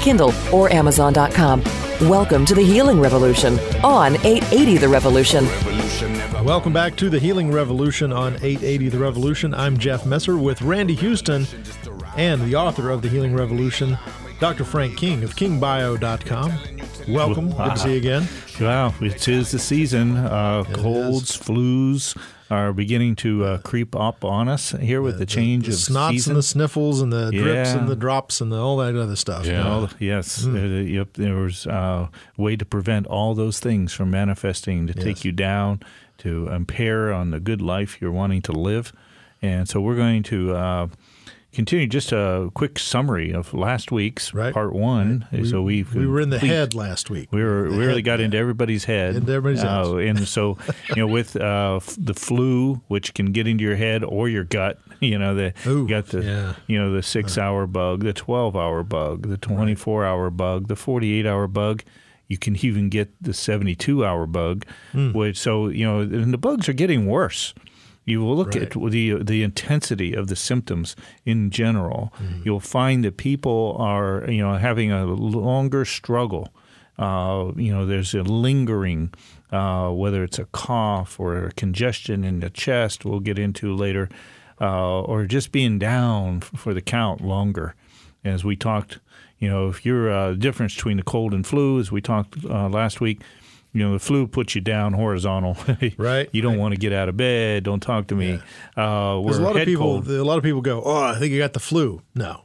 Kindle, or Amazon.com. Welcome to the Healing Revolution on 880 The Revolution. Welcome back to the Healing Revolution on 880 The Revolution. I'm Jeff Messer with Randy Houston and the author of The Healing Revolution, Dr. Frank King of kingbio.com. Welcome. Good to see you again. Wow, it is the season. Uh, colds, flus are beginning to uh, creep up on us here with the, change the of snots season. and the sniffles and the drips Yeah. and the drops and the, all that other stuff. Well, yes, Hmm. uh, yep. There was uh, a way to prevent all those things from manifesting to Yes. take you down, to impair on the good life you're wanting to live, and so we're going to uh, continue. Just a quick summary of last week's Right. part one. so we we were in the head last week. We were we really head- got into everybody's head. Into everybody's uh, and so you know with uh, f- the flu, which can get into your head or your gut. You know the Ooh, you got the yeah. you know the six hour bug, the twelve hour bug, the twenty four hour bug, the forty eight hour bug. You can even get the seventy two hour bug, Hmm. which so you know and the bugs are getting worse. You will look at the the intensity of the symptoms in general. Mm-hmm. You'll find that people are you know having a longer struggle. Uh, you know, there's a lingering, uh, whether it's a cough or a congestion in the chest. We'll get into later, uh, or just being down for the count longer. As we talked, you know, if you're uh, the difference between the cold and flu, as we talked uh, last week, you know, the flu puts you down horizontal. Right, You don't right. want to get out of bed. Don't talk to me. Uh, There's a lot of people. cold. A lot of people go, "Oh, I think you got the flu." No,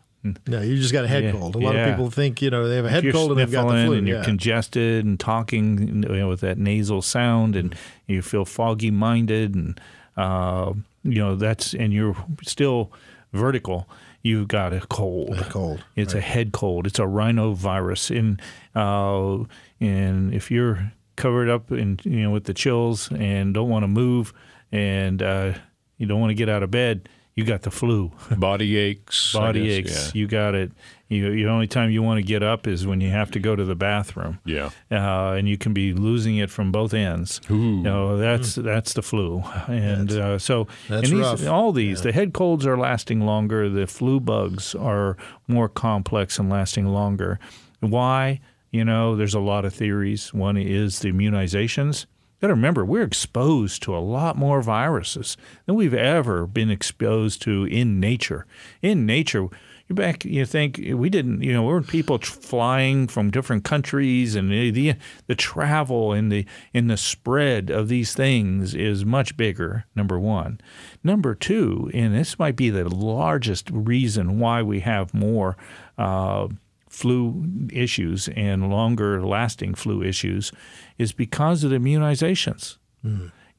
no, you just got a head Yeah, cold. A lot yeah. of people think you know they have a head cold and they've got the flu. and you're congested and talking you know, with that nasal sound and you feel foggy minded and uh, you know that's and you're still vertical you've got a cold A cold, it's a head cold it's a rhinovirus and uh, and if you're covered up in you know with the chills and don't want to move and uh, you don't want to get out of bed you got the flu Body aches. Body guess, aches. You got it. You, the only time you want to get up is when you have to go to the bathroom. Yeah. Uh, and you can be losing it from both ends. Ooh. You know, that's that's the flu, and uh, so That's and rough. all these the head colds are lasting longer. The flu bugs are more complex and lasting longer. Why? You know, there's a lot of theories. One is the immunizations. Got to remember, we're exposed to a lot more viruses than we've ever been exposed to in nature. In nature, you back, you think we didn't, you know, weren't people tr- flying from different countries, and the, the travel and the in the spread of these things is much bigger. Number one, number two, and this might be the largest reason why we have more. Uh, flu issues and longer lasting flu issues is because of the immunizations.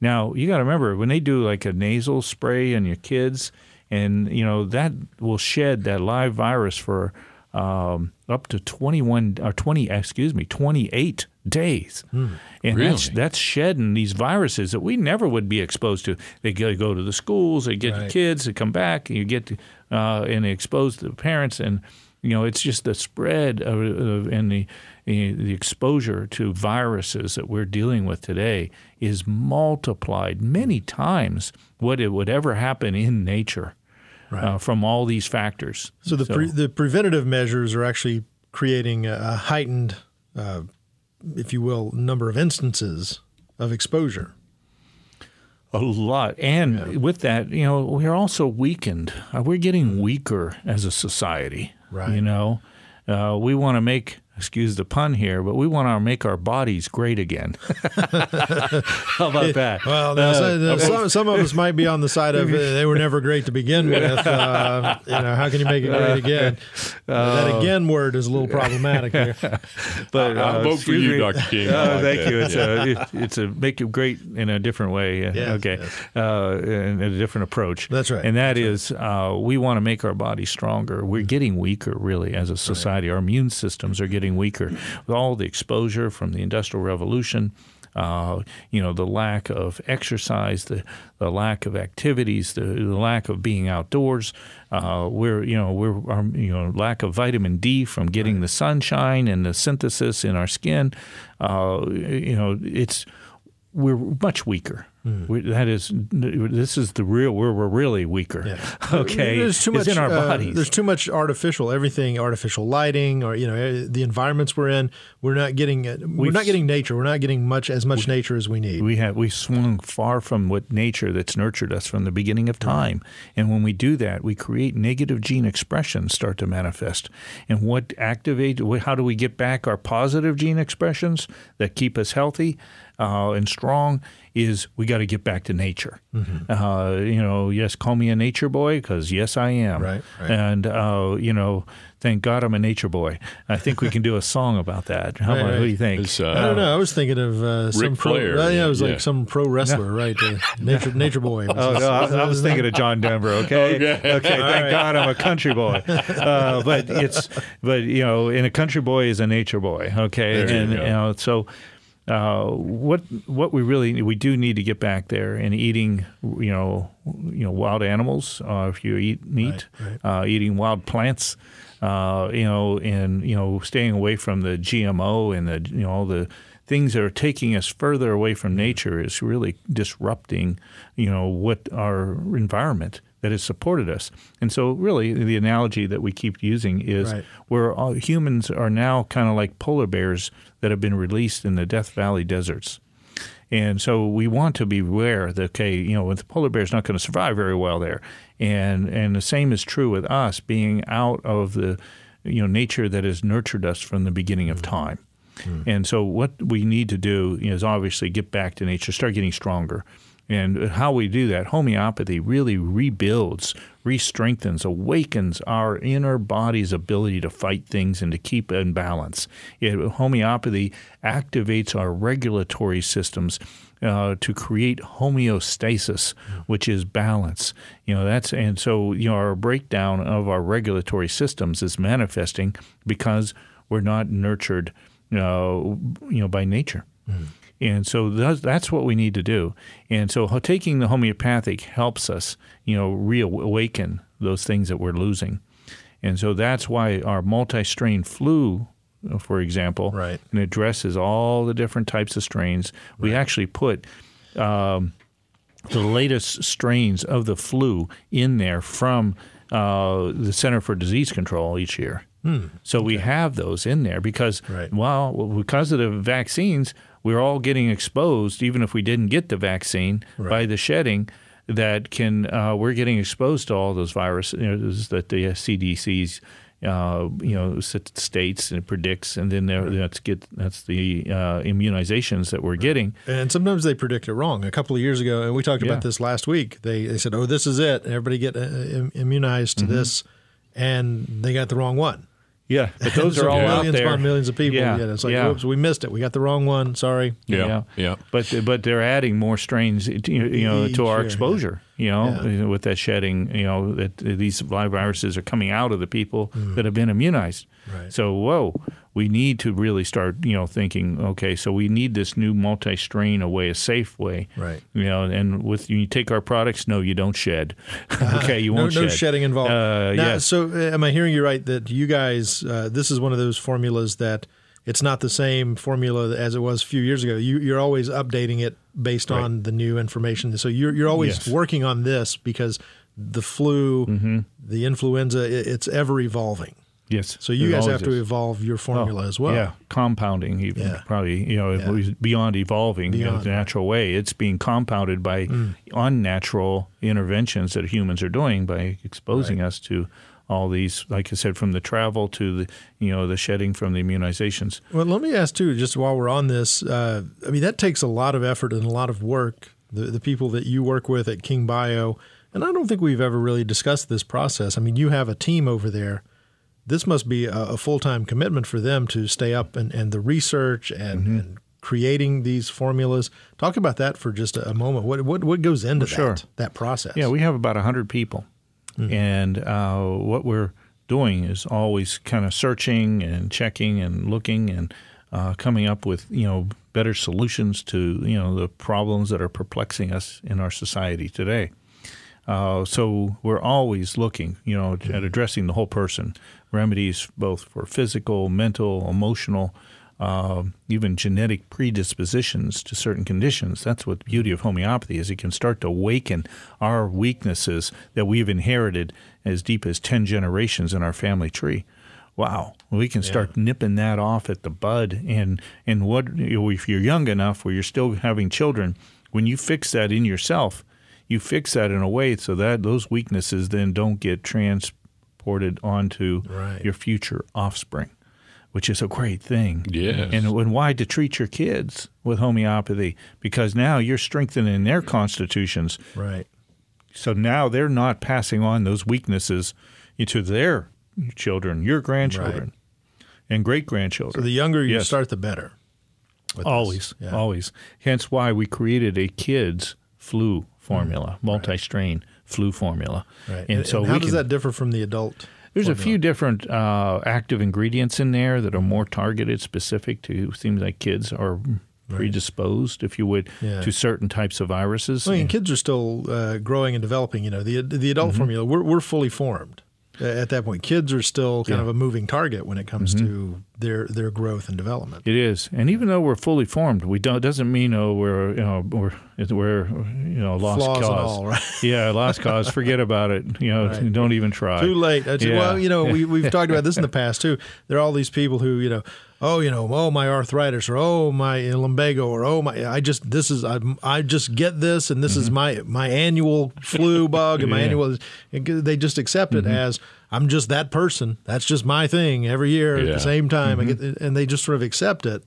Now, you got to remember when they do like a nasal spray on your kids, and you know that will shed that live virus for um, up to 21 or 20, excuse me, 28 days. And that's Really? that's shedding these viruses that we never would be exposed to. They go, to the schools, they get the kids, they come back, and you get to, uh, and expose the parents, and you know it's just the spread of, of and the the exposure to viruses that we're dealing with today is multiplied many times what it would ever happen in nature uh, from all these factors. So the pre- the preventative measures are actually creating a, a heightened, uh, if you will, number of instances of exposure. A lot. And with that, you know, we're also weakened. Uh, we're getting weaker as a society. Right. You know, uh, we want to make excuse the pun here, but we want to make our bodies great again. How about that? Well, now, Uh, so- some, some of us might be on the side of uh, they were never great to begin with. Uh, you know, how can you make it great again? that Oh. again word is a little problematic here. but I'll uh, vote for you, me. Dr. King. I Oh, like thank that. you. It's Yeah. a it, it's a make it great in a different way. Uh, Yes, okay, yes. uh, and a different approach. That's right. And that is, uh, we want to make our bodies stronger. We're getting weaker, really, as a society. Our immune systems are getting weaker with all the exposure from the Industrial Revolution. Uh, you know the lack of exercise, the, the lack of activities, the, the lack of being outdoors. Uh, we're you know we're our, you know lack of vitamin D from getting the sunshine and the synthesis in our skin. Uh, you know it's we're much weaker. Hmm. We, that is, this is the real. Where we're really weaker. Okay, there's too much in our uh, bodies. There's too much artificial everything, artificial lighting, or you know eh, the environments we're in. We're not getting uh, we're We've- not getting nature. We're not getting much as much nature as we need. we have we swung far from what nature that's nurtured us from the beginning of time and when we do that we create negative gene expressions start to manifest and what activate how do we get back our positive gene expressions that keep us healthy uh, and strong is we got to get back to nature Mm-hmm. uh, you know yes call me a nature boy because yes i am Right, right. and uh, you know thank god i'm a nature boy i think we can do a song about that how Right, about, what do you think uh, I don't know. I was thinking of uh, some pro. Flair, well, yeah, it was yeah. like some pro wrestler, right? Uh, nature, Nature Boy. Oh no, I, I was thinking of John Denver. Okay, Okay. okay. Thank right. God I'm a country boy. Uh, but it's, but you know, and a country boy is a nature boy. Okay, There you and go. you know, so uh, what what we really we do need to get back there and eating, you know, you know, wild animals. Uh, if you eat meat, Right, Uh, eating wild plants. Uh, you know, and you know, staying away from the GMO and the you know all the things that are taking us further away from nature is really disrupting, you know, what our environment that has supported us. And so, really, the analogy that we keep using is Right. where humans are now kind of like polar bears that have been released in the Death Valley deserts. And so we want to be aware that okay, you know, the polar bear is not going to survive very well there, and and the same is true with us being out of the, you know, nature that has nurtured us from the beginning of hmm. time. Hmm. And so what we need to do is obviously get back to nature, start getting stronger. And how we do that, homeopathy really rebuilds, re-strengthens, awakens our inner body's ability to fight things and to keep in balance. It, homeopathy activates our regulatory systems uh, to create homeostasis, which is balance. You know that's and so you know our breakdown of our regulatory systems is manifesting because we're not nurtured, uh, you know, by nature. And so that's, what we need to do. And so taking the homeopathic helps us, you know, reawaken those things that we're losing. And so that's why our multi-strain flu, for example, Right. and addresses all the different types of strains. We actually put um, the latest strains of the flu in there from uh, the Center for Disease Control each year. So we have those in there because, Right. well, because of the vaccines, we're all getting exposed, even if we didn't get the vaccine, by the shedding. That can uh, we're getting exposed to all those viruses that the CDC's uh, you know states and predicts, and then there, that's get that's the uh, immunizations that we're getting. And sometimes they predict it wrong. A couple of years ago, and we talked Yeah. about this last week. They they said, "Oh, this is it. Everybody get uh, immunized to Mm-hmm. this," and they got the wrong one. Yeah, but those are all out millions there. upon millions of people. Yeah, Yeah, it's like, yeah. "Oops, we missed it. We got the wrong one. Sorry." Yeah, yeah. But but they're adding more strains, to, you know, Each to our year, exposure. You know, Yeah. with that shedding. You know, that these live viruses are coming out of the people that have been immunized. Mm. Right. So whoa, we need to really start, you know, thinking. Okay, so we need this new multi-strain, a way, a safe way. Right. You know, and with you take our products, no, you don't shed. okay, you No, won't no shed. shedding involved. Uh, now, yes. So, uh, am I hearing you right that you guys, uh, this is one of those formulas that it's not the same formula as it was a few years ago. You, you're always updating it based on the new information. So you're you're always Yes. Mm-hmm. working on this because the flu, the influenza, it, it's ever evolving. Yes. So you guys have to is. evolve your formula Oh, as well. Yeah, compounding even Yeah. probably you know Yeah. beyond evolving you know, the natural way. It's being compounded by unnatural interventions that humans are doing by exposing us to all these, like I said, from the travel to the you know the shedding from the immunizations. Well, let me ask too, just while we're on this, uh, I mean that takes a lot of effort and a lot of work. The the people that you work with at King Bio, and I don't think we've ever really discussed this process. I mean, you have a team over there. This must be a, a full time commitment for them to stay up and, and the research and, Mm-hmm. and creating these formulas. Talk about that for just a, moment. What what what goes into Sure. that that process? Yeah, we have about 100 people. And uh, what we're doing is always kind of searching and checking and looking and uh, coming up with, you know, better solutions to, you know, the problems that are perplexing us in our society today. Uh, so we're always looking, you know, at addressing the whole person, remedies both for physical, mental, emotional, uh, even genetic predispositions to certain conditions. That's what the beauty of homeopathy is. It can start to awaken our weaknesses that we've inherited as deep as ten generations in our family tree. Wow, we can start nipping that off at the bud, and and what if you're young enough where you're still having children, when you fix that in yourself, you fix that in a way so that those weaknesses then don't get transported onto Right. your future offspring, which is a great thing. Yes. And, and why to treat your kids with homeopathy? Because now you're strengthening their constitutions. right. So now they're not passing on those weaknesses to their children, your grandchildren, and great grandchildren. So the younger you Yes. start, the better. Always, Yeah. always. Hence why we created a kids flu formula, mm. multi-strain flu formula. Right. And, so how we does can, that differ from the adult? there's a few different uh, active ingredients in there that are more targeted, specific to seems like kids are predisposed, if you would, Yeah. to certain types of viruses. I mean, kids are still uh, growing and developing. You know, the the adult Mm-hmm. formula, we're we're fully formed uh, at that point. Kids are still kind Yeah. of a moving target when it comes Mm-hmm. to their their growth and development. It is, and even though we're fully formed, we don't doesn't mean oh we're you know we're we're you know lost Flaws cause. all, right? Yeah, lost cause. Forget about it. You know, Right. don't even try. Too late. That's- Yeah. Well, you know, we we've talked about this in the past too. There are all these people who, you know, oh, you know, oh my arthritis, or oh my lumbago, or oh my, I just this is I I just get this, and this is my my annual flu bug, and my Mm-hmm. Yeah. Mm-hmm. annual. They just accept it as I'm just that person. That's just my thing every year at the same time. Mm-hmm. get, and they just sort of accept it,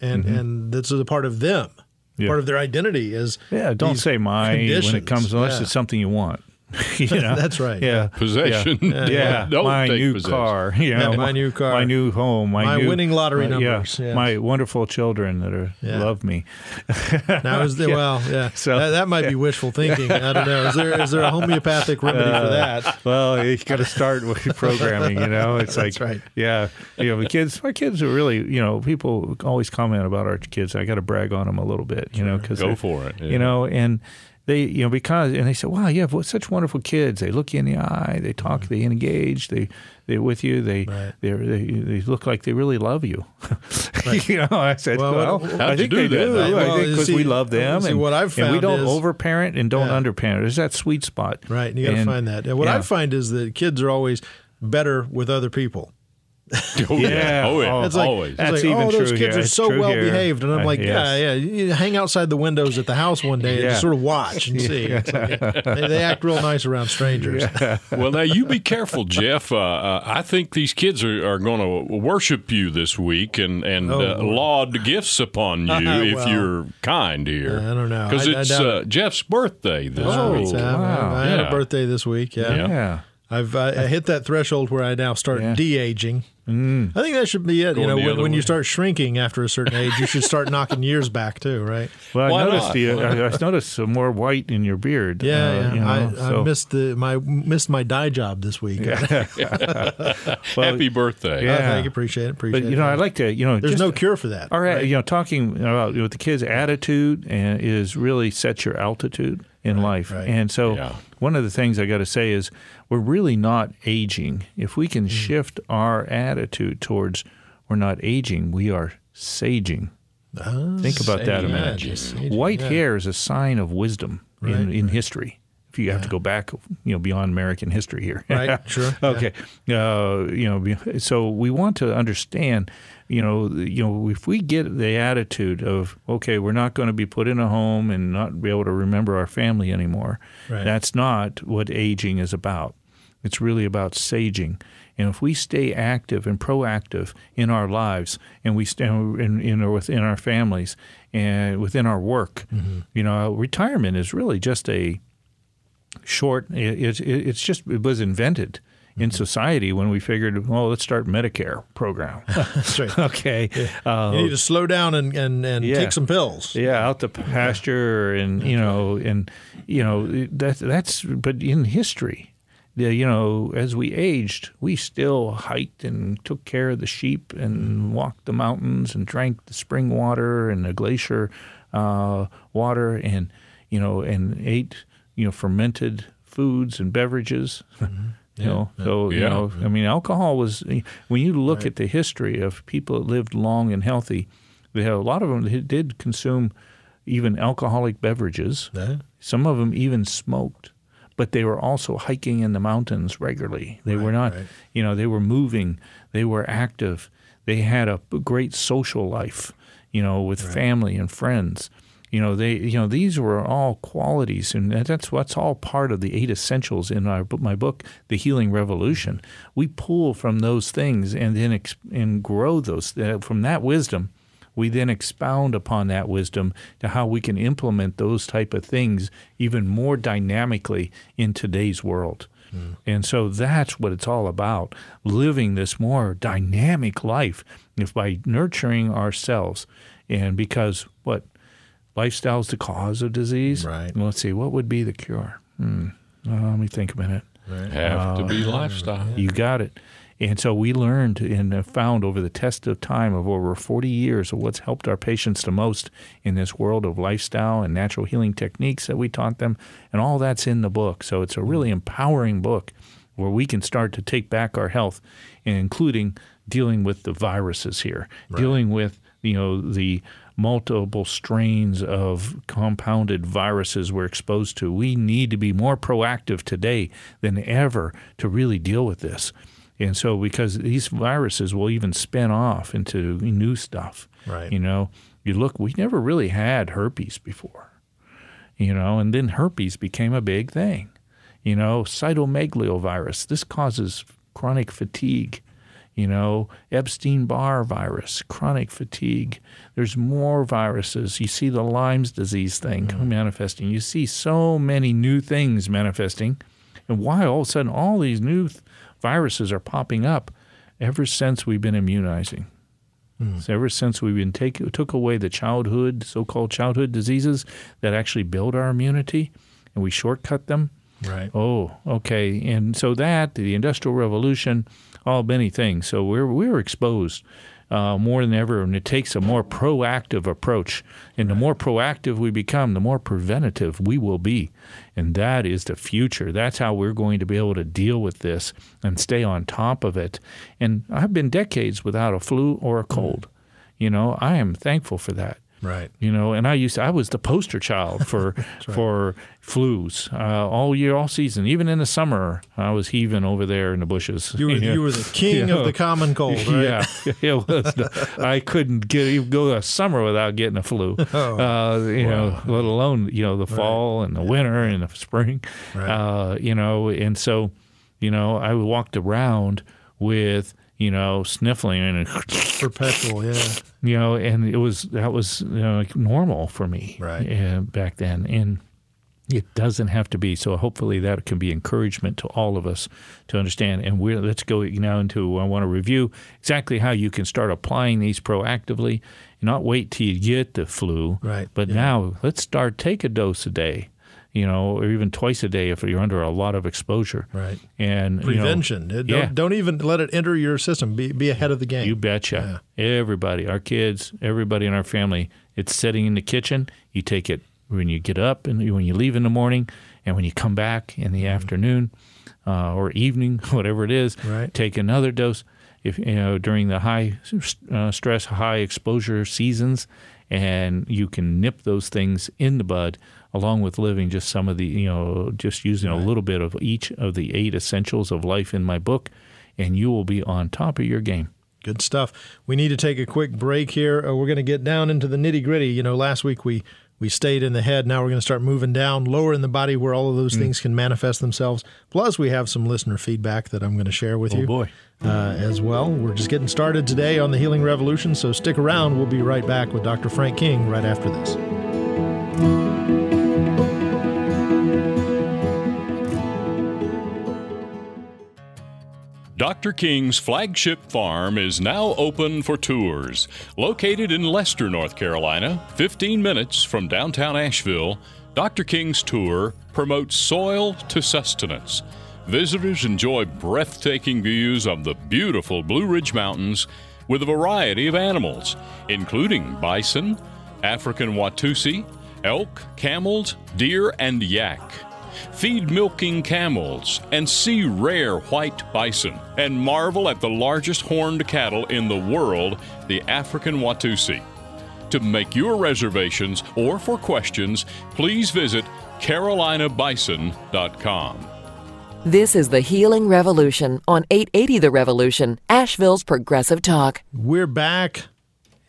and and this is a part of them. Yeah. Part of their identity is Yeah, don't say my when it comes unless Yeah. it's something you want. you know? That's right. Yeah, Possession. Yeah, yeah. Don't my take new possession. car. You know, Yeah, my new car. my new home, my, My new, winning lottery my- yeah, numbers, yes. my wonderful children that are Yeah. love me. Now is the, well, yeah. So- that, that might be wishful thinking. I don't know. Is there is there a homeopathic remedy for uh, that? Well, you got to start with programming. You know, it's That's like, right. yeah, you know, the kids. My kids are really, you know, people always comment about our kids. I got to brag on them a little bit, you know, because Go for it, yeah. You know, and they, you know, because and they say, wow, you have such wonderful kids. They look you in the eye. They talk. Mm. They engage. They they're with you. They Right. they they look like they really love you. you know, I said, Well, well, I think do they that, do. though? Well, I think because we love them. see, and, what I've found and we don't is- overparent and don't Yeah. underparent. There's that sweet spot. Right. And you got to find that. And what yeah. I find is that kids are always better with other people. Oh, yeah. Yeah. Oh, yeah. Oh, It's like, Always. it's That's like, even oh, those true kids here. are It's so true well here. behaved, and I'm Uh, like, yes. yeah, yeah. You hang outside the windows at the house one day and Yeah. just sort of watch and see. It's like, they, they act real nice around strangers. well, now you be careful, Jeff. Uh, uh, I think these kids are, are going to worship you this week and and Oh, uh, laud gifts upon you if Well, you're kind here. I don't know. because I- I it's doubt uh, Jeff's birthday this Oh, week. it's, uh, wow. I had Yeah. a birthday this week. Yeah. Yeah. Yeah. I've I, I hit that threshold where I now start Yeah. de aging. Mm. I think that should be it. Going you know, when, when you start shrinking after a certain age, you should start knocking years back too, right? Well, Why I noticed not? the I, I noticed some more white in your beard. Yeah, uh, yeah. you know, I, so- I missed the my missed my dye job this week. well, Happy birthday. Oh, Yeah. thank you, appreciate it. Appreciate But you know. I like to you know There's just, no cure for that. All right, right? you know, talking about with the kids' attitude and is really sets your altitude in life. right. And so, Yeah. one of the things I got to say is we're really not aging. If we Mm. can shift our attitude towards we're not aging, we are saging. Ah, Think about that a yeah, minute. aging, White yeah. hair is a sign of wisdom in, Right, history. If you have to go back, you know, beyond American history here. Right, sure, yeah. okay. Uh, you know, so we want to understand, you know, you know, if we get the attitude of, okay, we're not going to be put in a home and not be able to remember our family anymore. Right. That's not what aging is about. It's really about saging. And if we stay active and proactive in our lives, and we stay in, in within our families and within our work, mm-hmm. you know, retirement is really just a short. It, it, it's just it was invented in mm-hmm. society when we figured, well, let's start Medicare program. That's right. okay. Yeah. Uh, you need to slow down and, and, and yeah. take some pills. Yeah, out the pasture and you know and you know that that's but in history you know, as we aged, we still hiked and took care of the sheep and walked the mountains and drank the spring water and the glacier uh, water and you know and ate you know fermented foods and beverages. Mm-hmm. Yeah. You know, so yeah. you know, I mean, alcohol was when you look right. at the history of people that lived long and healthy. They had a lot of them did consume even alcoholic beverages. Yeah. Some of them even smoked but they were also hiking in the mountains regularly. They right, were not, right. you know, they were moving, they were active, they had a great social life, you know, with right. family and friends. You know, they, you know, these were all qualities, and that's what's all part of the eight essentials in our my book, The Healing Revolution. We pull from those things and then and grow those uh, from that wisdom we then expound upon that wisdom to how we can implement those type of things even more dynamically in today's world. Mm. And so that's what it's all about living this more dynamic life if by nurturing ourselves. And because what? Lifestyle is the cause of disease. Right. Well, let's see, what would be the cure? Hmm. let me think a minute. Right. Have uh, to be uh, lifestyle. You got it. And so we learned and found over the test of time of over 40 years of what's helped our patients the most in this world of lifestyle and natural healing techniques that we taught them. And all that's in the book. So it's a mm. really empowering book where we can start to take back our health, including dealing with the viruses here, right. dealing with you know the multiple strains of compounded viruses we're exposed to. We need to be more proactive today than ever to really deal with this. And so, because these viruses will even spin off into new stuff. Right. You know, you look, we never really had herpes before, you know, and then herpes became a big thing. You know, cytomegalovirus, this causes chronic fatigue. You know, Epstein Barr virus, chronic fatigue. There's more viruses. You see the Lyme's disease thing mm-hmm. manifesting. You see so many new things manifesting. And why all of a sudden all these new th- viruses are popping up ever since we've been immunizing. Mm. So ever since we've been take, took away the childhood, so-called childhood diseases that actually build our immunity, and we shortcut them. Right. Oh, okay. And so that the Industrial Revolution, all many things. So we're we're exposed uh, more than ever, and it takes a more proactive approach. And the more proactive we become, the more preventative we will be. And that is the future. That's how we're going to be able to deal with this and stay on top of it. And I've been decades without a flu or a cold. You know, I am thankful for that. Right. You know, and I used to, I was the poster child for right. for flus uh, all year, all season. Even in the summer, I was heaving over there in the bushes. You were, you, were the king of the common cold, right? Yeah, it was. I couldn't get go a summer without getting a flu. Oh, uh, you wow. know, let alone you know the fall right. and the winter and the spring. Right. Uh, you know, and so you know, I walked around with you know, sniffling and perpetual, yeah. You know, and it was that was you know, like normal for me, right, uh, back then, and it doesn't have to be. So hopefully that can be encouragement to all of us to understand. And we're let's go now into I want to review exactly how you can start applying these proactively, and not wait till you get the flu, right? But yeah. now let's start take a dose a day you know, or even twice a day if you're under a lot of exposure. Right. And prevention. You know, don't, yeah. don't even let it enter your system. Be be ahead of the game. You betcha. Yeah. Everybody, our kids, everybody in our family. It's sitting in the kitchen. You take it when you get up and when you leave in the morning, and when you come back in the mm-hmm. afternoon uh, or evening, whatever it is. Right. Take another dose. If you know during the high uh, stress, high exposure seasons, and you can nip those things in the bud along with living just some of the, you know, just using right. a little bit of each of the eight essentials of life in my book, and you will be on top of your game. Good stuff. We need to take a quick break here. Uh, we're going to get down into the nitty gritty. You know, last week we We stayed in the head. Now we're going to start moving down, lower in the body where all of those things can manifest themselves. Plus, we have some listener feedback that I'm going to share with Oh, you boy. uh, as well. We're just getting started today on the Healing Revolution, so stick around. We'll be right back with Dr. Frank King right after this. Dr. King's flagship farm is now open for tours. Located in Leicester, North Carolina, 15 minutes from downtown Asheville, Dr. King's tour promotes soil to sustenance. Visitors enjoy breathtaking views of the beautiful Blue Ridge Mountains with a variety of animals, including bison, African Watusi, elk, camels, deer, and yak feed milking camels, and see rare white bison, and marvel at the largest horned cattle in the world, the African Watusi. To make your reservations or for questions, please visit carolinabison.com. This is the Healing Revolution on 880 The Revolution, Asheville's Progressive Talk. We're back,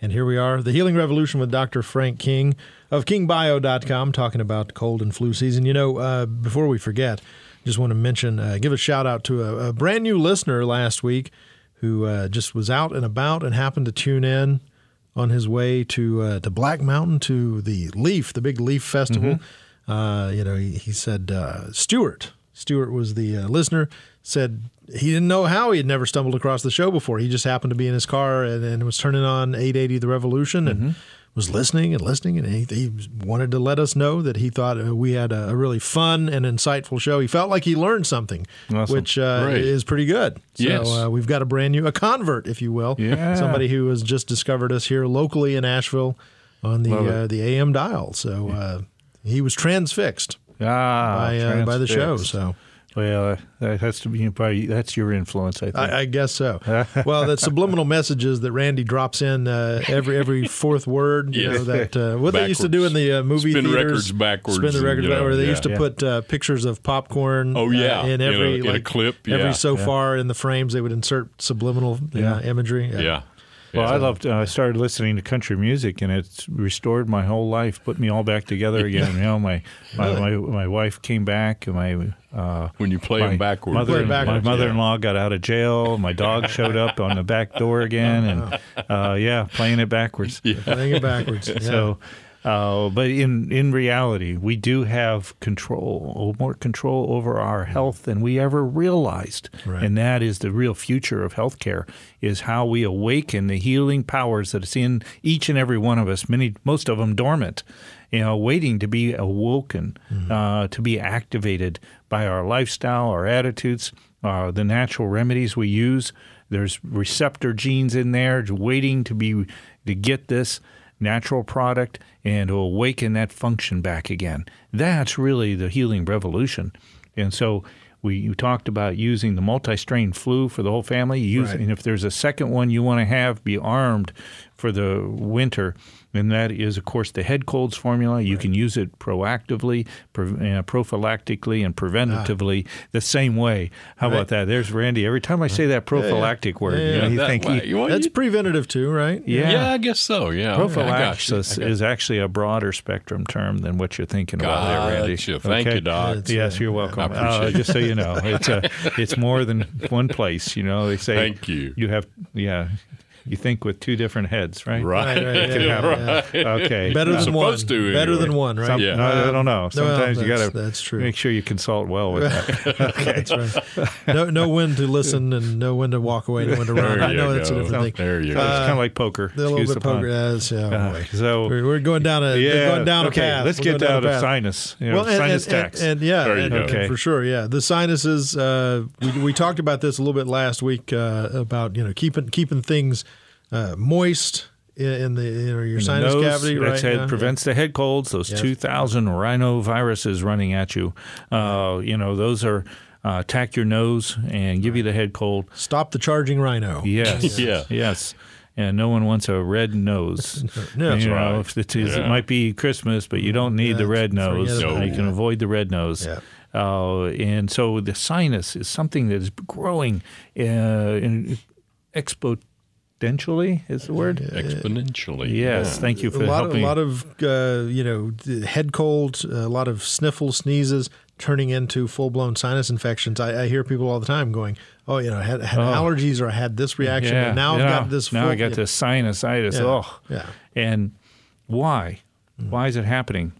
and here we are, the Healing Revolution with Dr. Frank King of kingbio.com, talking about cold and flu season. You know, uh, before we forget, just want to mention, uh, give a shout out to a, a brand new listener last week who uh, just was out and about and happened to tune in on his way to uh, to Black Mountain to the Leaf, the big Leaf Festival. Uh, you know, he, he said uh, Stuart. Stuart was the uh, listener. Said he didn't know how he had never stumbled across the show before. He just happened to be in his car and, and was turning on 880 The Revolution and was listening and listening. And he, he wanted to let us know that he thought uh, we had a, a really fun and insightful show. He felt like he learned something, Awesome. which uh, is pretty good. So Yes. uh, we've got a brand new, a convert, if you will. Yeah. Somebody who has just discovered us here locally in Asheville on the uh, the AM dial. So uh, he was transfixed Ah, by uh, by the show. So Well, that has to be probably that's your influence, I think. I, I guess so. well, the subliminal messages that Randy drops in uh, every every fourth word. You Yes. know that uh, what they used to do in the uh, movie Spin theaters, records backwards spin the records you know, backwards. They yeah. used to Yeah. put uh, pictures of popcorn. Oh, yeah. uh, in In a- every in a like, clip, yeah. Every so Yeah. far in the frames, they would insert subliminal uh, Yeah. imagery. Yeah. Well, Yeah. I loved. Uh, I started listening to country music, and it's restored my whole life, put me all back together again. You know, my my, my my wife came back, and my uh, when you play my them backwards. Mother, Play my backwards, mother-in-law got out of jail. My dog showed up on the back door again, and uh, yeah, playing it backwards. Playing it backwards. Yeah. So, uh, but in in reality, we do have control, more control over our health than we ever realized, Right. and that is the real future of healthcare. Is how we awaken the healing powers that is in each and every one of us. Many, most of them dormant, you know, waiting to be awoken, uh, to be activated by our lifestyle, our attitudes, uh, the natural remedies we use. There's receptor genes in there waiting to be to get this natural product and to awaken that function back again. That's really the healing revolution. And so we you talked about using the multi-strain flu for the whole family. Use, Right. And if there's a second one you want to have, be armed for the winter. And that is, of course, the head colds formula. You can use it proactively, pre- uh, prophylactically, and preventatively the same way. How about that? There's Randy. Every time I say that prophylactic word, you, know, you That think he- You want- That's you- preventative too, right? yeah. yeah, I guess so. Yeah. I got. Prophylaxis is actually a broader spectrum term than what you're thinking about there, Randy. Gotcha. Thank you, Doc. It's, Yes, uh, you're welcome. I appreciate Uh, it. just so you know, it's a, it's more than one place. You know, they say Thank you. You have, yeah, you think with two different heads, right? Right. Right, right, yeah, happen. yeah. Okay. Better than one. supposed to, Better than one, right? Some- Yeah. I, I don't know. Sometimes you got to. that's true. Make sure you consult well with that. That's right. Know, know when to listen and know when to walk away, know when to run. There I know you that's a go. different thing. There you go. it's go. kind of like poker. A little Excuse bit the pun. poker. That's, yeah, Uh, boy. so we're, we're going down a yeah, going down okay, a path. Let's We're get going down to path. sinus. You know, Well, and, sinus and, tax. and, and yeah, There you and- go. and Okay. for sure, yeah. The sinuses. Uh, we we talked about this a little bit last week uh, about you know keeping keeping things uh, moist in, in the you know your in the sinus nose, cavity. That's right? it Yeah. prevents the head colds. Those Yes. 2,000 rhinoviruses running at you. Uh, you know, those are uh, attack your nose and give you the head cold. Stop the charging rhino. Yes. Yeah. Yes. And no one wants a red nose. No, that's you know, right. if it, is, it might be Christmas, but you don't need the red nose. about You can avoid the red nose. Yeah. Uh, and so the sinus is something that is growing uh, in expo exponentially is the word. Exponentially. Yes, yeah. thank you for a for lot, helping. a lot of uh, you know head colds a lot of sniffles, sneezes, turning into full blown sinus infections. I, I hear people all the time going, "Oh, you know, I had, had allergies or I had this reaction, yeah, and now yeah. I've got this." Now full, I got yeah. this sinusitis. Yeah, Oh, yeah. And why? Why is it happening?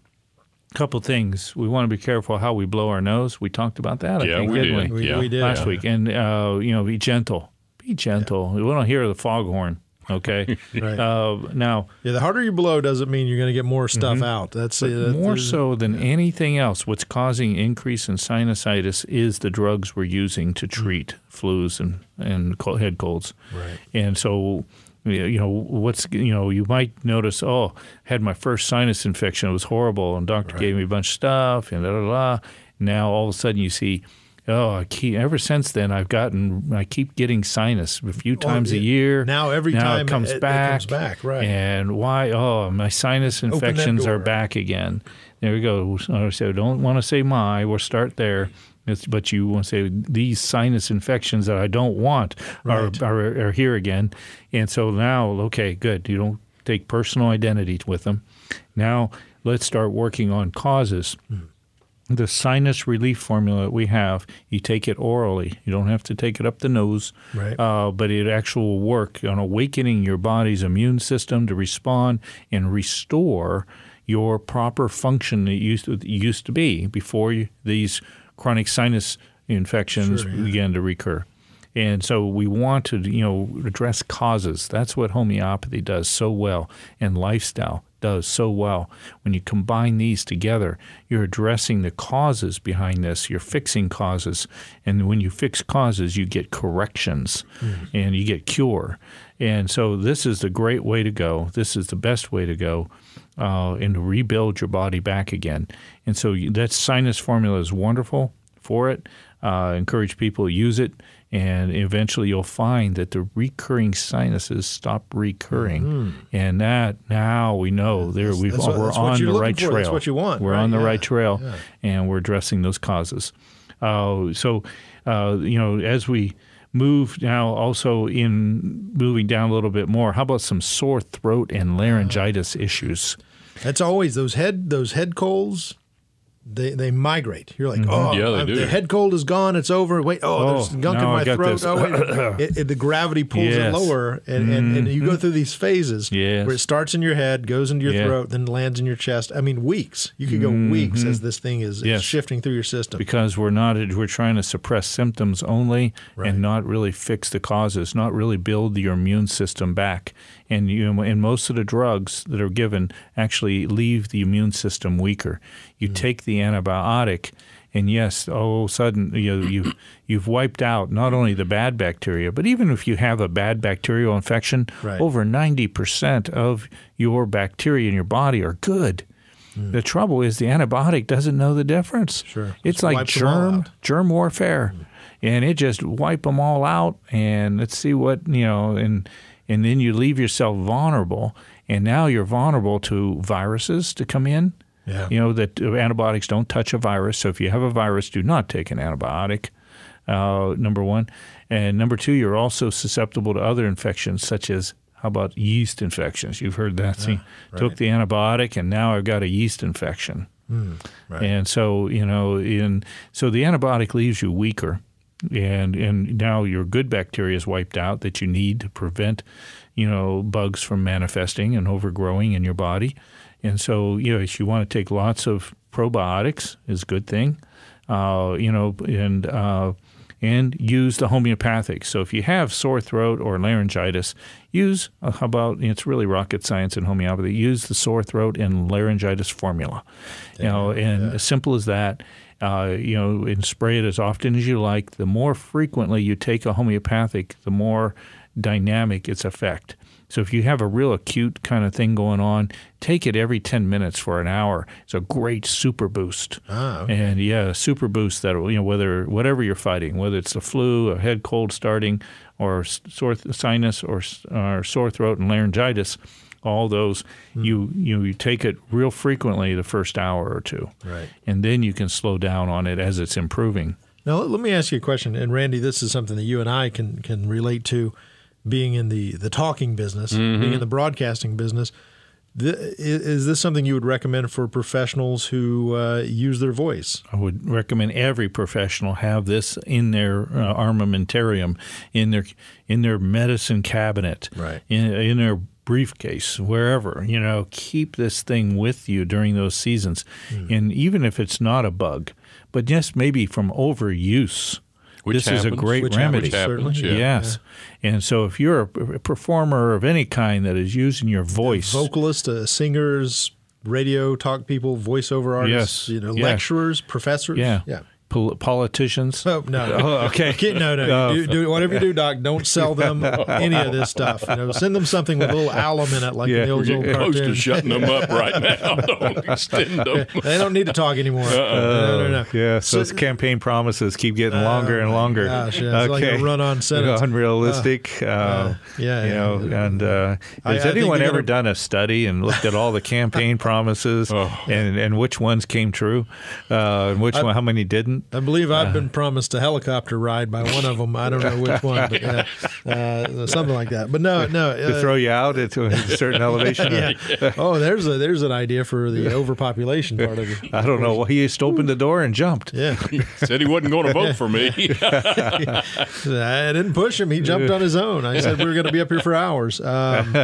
couple things. We want to be careful how we blow our nose. We talked about that. I Yeah, think, we didn't did. we? We- yeah. we did. last Yeah. week. And uh, you know, be gentle. Be gentle. We don't hear the foghorn. Okay. Right. uh, now, Yeah, the harder you blow doesn't mean you're going to get more stuff out. That's uh, that- more so than anything else, what's causing increase in sinusitis is the drugs we're using to treat flus and and cold, head colds. Right. And so, you know, what's you know, you might notice, oh, had my first sinus infection, it was horrible, and doctor gave me a bunch of stuff, and da da da. Now all of a sudden you see. Oh, I keep ever since then I've gotten I keep getting sinus a few times a year. Now every now time it comes it- it back. comes back, right. And why? Oh, my sinus infections are back again. There we go. So don't want to say my. We'll start there. It's, but you want to say these sinus infections that I don't want Right. are, are are here again. And so now, okay, good. You don't take personal identity with them. Now let's start working on causes. Hmm. The sinus relief formula that we have, you take it orally. You don't have to take it up the nose, Right. uh, but it actually will work on awakening your body's immune system to respond and restore your proper function that used to, used to be before you, these chronic sinus infections Sure, yeah. began to recur. And so we want to, you know, address causes. That's what homeopathy does so well, and lifestyle does so well. When you combine these together, you're addressing the causes behind this. You're fixing causes, and when you fix causes, you get corrections, and you get cure. And so this is the great way to go. This is the best way to go, uh, and to rebuild your body back again. And so that sinus formula is wonderful for it. Uh, encourage people to use it, and eventually you'll find that the recurring sinuses stop recurring, and that now we know there we've Mm-hmm. that's what- we're that's what on the right for. trail. That's what you want, We're right? on the Yeah. right trail, Yeah. and we're addressing those causes. Uh, so uh, you know, as we move now, also in moving down a little bit more, how about some sore throat and laryngitis issues? That's always those head those head colds. They they migrate. You're like, oh, Yeah, they do. the head cold is gone. It's over. Wait, oh, there's Oh, gunk in now I my throat. Oh, wait. it, it- the gravity pulls it Yes. Mm-hmm. lower, and, and, and you go through these phases Yes. where it starts in your head, goes into your Yeah. throat, then lands in your chest. I mean, weeks. You could go weeks as this thing is, Mm-hmm. Yes. shifting through your system. because we're not we're trying to suppress symptoms only Right. and not really fix the causes, not really build your immune system back. And you know, and most of the drugs that are given actually leave the immune system weaker. You mm. take the antibiotic, and yes, all of a sudden you know, you you've wiped out not only the bad bacteria, but even if you have a bad bacterial infection, Right. over ninety percent of your bacteria in your body are good. Mm. The trouble is the antibiotic doesn't know the difference. Sure. It's Just like wipes them all germ germ warfare, mm. and it just wipe them all out. And let's see what you know, and and then you leave yourself vulnerable. And now you're vulnerable to viruses to come in. Yeah. You know that uh, antibiotics don't touch a virus. So if you have a virus, do not take an antibiotic. Uh, number one, and number two, you're also susceptible to other infections such as how about yeast infections? You've heard that. See, took the antibiotic, and now I've got a yeast infection. right. And so, you know, in so the antibiotic leaves you weaker, and and now your good bacteria is wiped out that you need to prevent, you know, bugs from manifesting and overgrowing in your body. And so, you know, if you want to take lots of probiotics is a good thing, uh, you know, and uh, and use the homeopathic. So if you have sore throat or laryngitis, use uh, how about it's really rocket science in homeopathy. Use the sore throat and laryngitis formula, you know, and as simple as that. Uh, you know, and spray it as often as you like. The more frequently you take a homeopathic, the more dynamic its effect. So if you have a real acute kind of thing going on, take it every 10 minutes for an hour. It's a great super boost. Ah, okay. And yeah, super boost that you know whether whatever you're fighting, whether it's the flu, a head cold starting, or sore th- sinus, or, or sore throat and laryngitis, all those Hmm. you you you take it real frequently the first hour or two, Right. and then you can slow down on it as it's improving. Now let, me ask you a question, and Randy, this is something that you and I can can relate to. being in the the talking business, Mm-hmm. being in the broadcasting business. Is this something you would recommend for professionals who uh, use their voice? I would recommend every professional have this in their uh, armamentarium, in their in their medicine cabinet, Right. in, in their briefcase, wherever. You know, keep this thing with you during those seasons, Hmm. and even if it's not a bug, but just maybe from overuse. Which this is a great Which remedy. happens, Happens, yeah. Yes, and so if you're a performer of any kind that is using your voice, Vocalists, uh, singers, radio talk people, voiceover artists, Yes. you know, Yeah. lecturers, professors. yeah, yeah. Pol- politicians. Oh no! Oh, okay. Kid- No, no. do, do whatever you do, Doc. Don't sell them any of this stuff. You know, send them something with a little alum in it, like Yeah. in the old, old Close to cartoon. shutting them up right now. Don't extend them. they don't need to talk anymore. no, no, no. Yeah, so, those campaign promises keep getting longer and longer. Oh, gosh, yeah, it's like a run-on sentence. Unrealistic. uh, yeah, you yeah. know, and uh, has I anyone you ever gotta- done a study and looked at all the campaign promises Oh. and, and which ones came true, uh, and which one, how many didn't? I believe I've Uh-huh. been promised a helicopter ride by one of them. I don't know which one, but uh, uh, something like that. But no, no. To Uh, throw you out at a certain elevation. yeah. Oh, there's a there's an idea for the overpopulation part of it. I don't know. He just opened the door and jumped. Yeah, Said he wasn't going to vote for me. I didn't push him. He jumped on his own. I said we were going to be up here for hours. Um,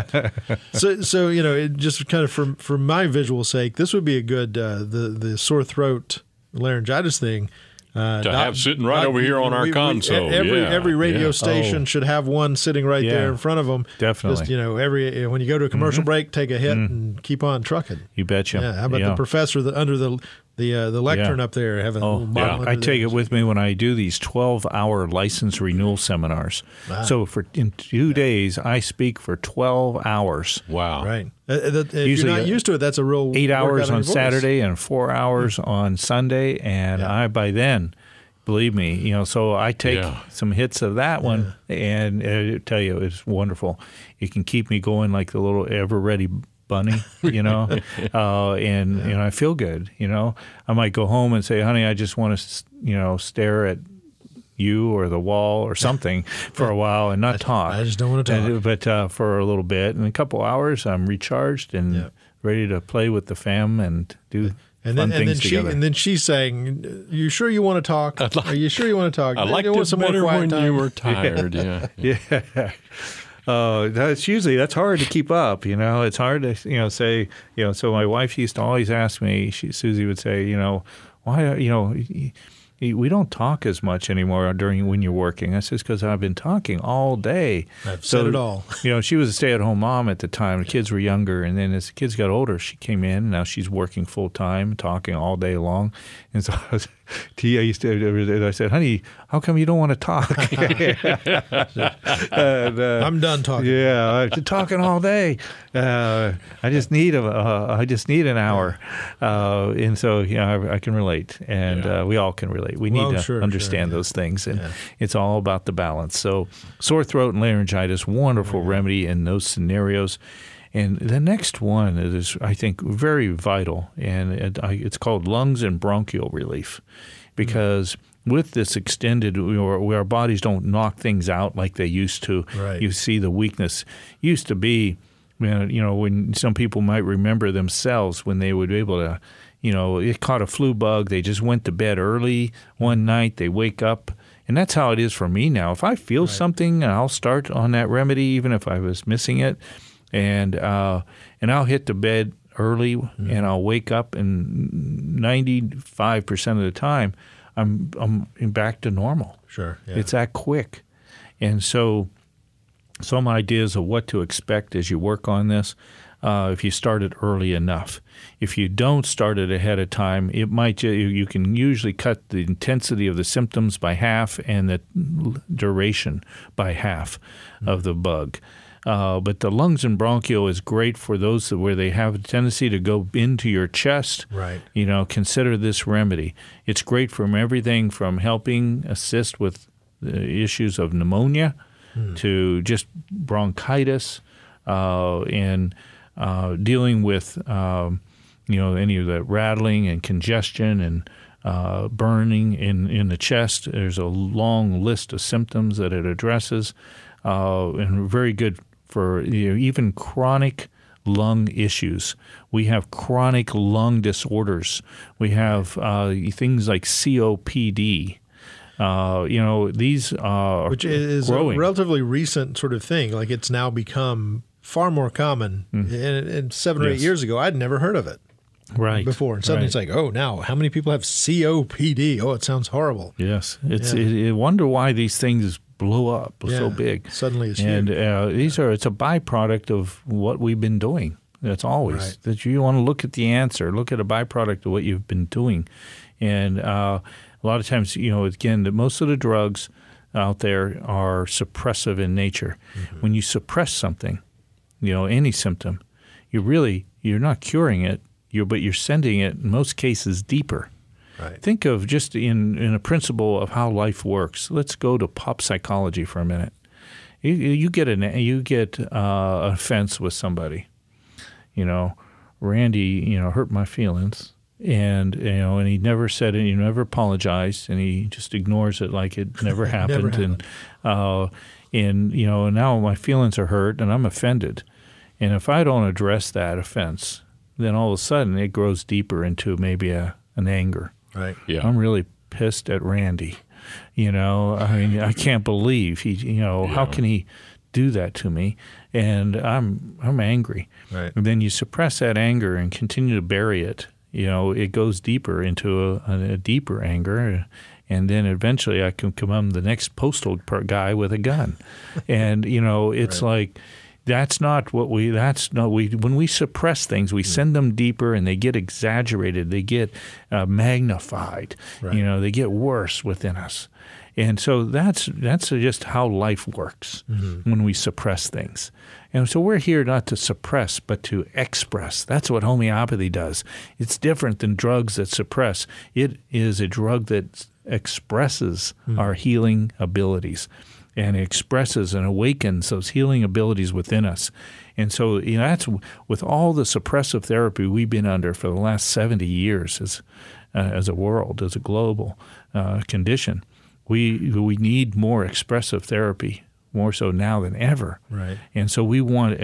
so, so you know, it just kind of for for my visual sake, this would be a good uh, the the sore throat laryngitis thing. Uh, To have sitting right over here on our console, every yeah, every radio yeah. station Oh. should have one sitting right Yeah. there in front of them. Definitely. Just you know, every when you go to a commercial Mm-hmm. break, take a hit and keep on trucking. You betcha. Yeah, how about the professor that under the the uh, the lectern Yeah. up there having Oh, little yeah. I take it with me when I do these 12 hour license renewal seminars. So for in two days, I speak for 12 hours. wow. Right. Uh, uh, that- if Usually, you're not uh, used to it, that's a real Eight hours on. Saturday and four hours on Sunday. And I, by then, believe me, you know, so I take Yeah. some hits of that one and uh, I tell you, it's wonderful. It can keep me going like the little ever ready bunny, you know, uh, and, you know, I feel good, you know. I might go home and say, honey, I just want to, you know, stare at you or the wall or something for a while and not talk. I just don't wanna talk. And- but uh, for a little bit, in a couple hours, I'm recharged and Yeah. ready to play with the fam and do And then, and then she together. and then she's saying, "You sure you want to talk? Are you sure you want to talk? I You liked want it some more better quiet when time?" you were tired. Yeah. yeah. Uh, that's usually that's hard to keep up. You know, it's hard to you know say you know. So my wife used to always ask me. She Susie would say, you know, why are- you know. We don't talk as much anymore during when you're working. I says because I've been talking all day. I've said it all. You know, she was a stay-at-home mom at the time. The kids were younger, and then as the kids got older, she came in. Now she's working full time, talking all day long. And so I was, T, I used to, I said, "Honey, how come you don't want to talk?" and, uh, I'm done talking. yeah, I've been talking all day. Uh, I just need a, uh, I just need an hour, uh, and so you know I, I can relate, and uh, we all can relate. We need Well, to sure, sure, understand yeah. those things, and it's all about the balance. So, sore throat and laryngitis, wonderful remedy in those scenarios. And the next one is, I think, very vital, and it, I, it's called lungs and bronchial relief, because with this extended, where, where our bodies don't knock things out like they used to, Right. you see the weakness. Used to be you know, you know when some people might remember themselves when they would be able to you know it caught a flu bug they just went to bed early one night they wake up and that's how it is for me now. If i feel something i'll start on that remedy even if i was missing it and uh, and i'll hit the bed early and i'll wake up and 95% of the time i'm i'm back to normal Sure. Yeah. it's that quick. And so, some ideas of what to expect as you work on this. Uh, if you start it early enough, if you don't start it ahead of time, it might you you can usually cut the intensity of the symptoms by half and the duration by half of the bug. Uh, but the lungs and bronchial is great for those where they have a tendency to go into your chest Right. you know, consider this remedy. It's great from everything from helping assist with the issues of pneumonia to just bronchitis uh, and uh, dealing with, um, you know, any of the rattling and congestion and uh, burning in, in the chest. There's a long list of symptoms that it addresses. uh, and very good for you know, even chronic lung issues. We have chronic lung disorders. We have uh, things like COPD. Uh, you know, these are which is growing. a relatively recent sort of thing. Like it's now become far more common. And, and seven or eight years ago, I'd never heard of it right before, and suddenly right. it's like, oh, now how many people have COPD? Oh, it sounds horrible. Yes, it's. Yeah. It, I wonder why these things blow up so big. suddenly it's and huge. uh, these are. It's a byproduct of what we've been doing. That's always Right. that you want to look at the answer. Look at a byproduct of what you've been doing, and uh, a lot of times, you know, again, the, most of the drugs out there are suppressive in nature. Mm-hmm. When you suppress something, you know, any symptom, you really you're not curing it. You but you're sending it in most cases deeper. Right. Think of just in, in a principle of how life works. Let's go to pop psychology for a minute. You, you get an you get uh, offense with somebody. You know, Randy, you know, hurt my feelings, and you know, and he never said it. He never apologized, and he just ignores it like it never happened. And uh, and you know, now my feelings are hurt, and I'm offended. And if I don't address that offense, then all of a sudden it grows deeper into maybe a an anger. Right. Yeah. I'm really pissed at Randy. You know, I mean, I can't believe he. You know, how can he do that to me? And I'm I'm angry. Right. And then you suppress that anger and continue to bury it. You know, it goes deeper into a, a deeper anger. And then eventually, I can become the next postal guy with a gun, and you know, it's like that's not what we. That's not we. When we suppress things, we send them deeper, and they get exaggerated. They get uh, magnified. Right. You know, they get worse within us, and so that's that's just how life works when we suppress things. And so we're here not to suppress, but to express. That's what homeopathy does. It's different than drugs that suppress. It is a drug that expresses our healing abilities and expresses and awakens those healing abilities within us. And so you know, that's with all the suppressive therapy we've been under for the last 70 years as, uh, as a world, as a global uh, condition. We, we need more expressive therapy, more so now than ever. Right. And so we want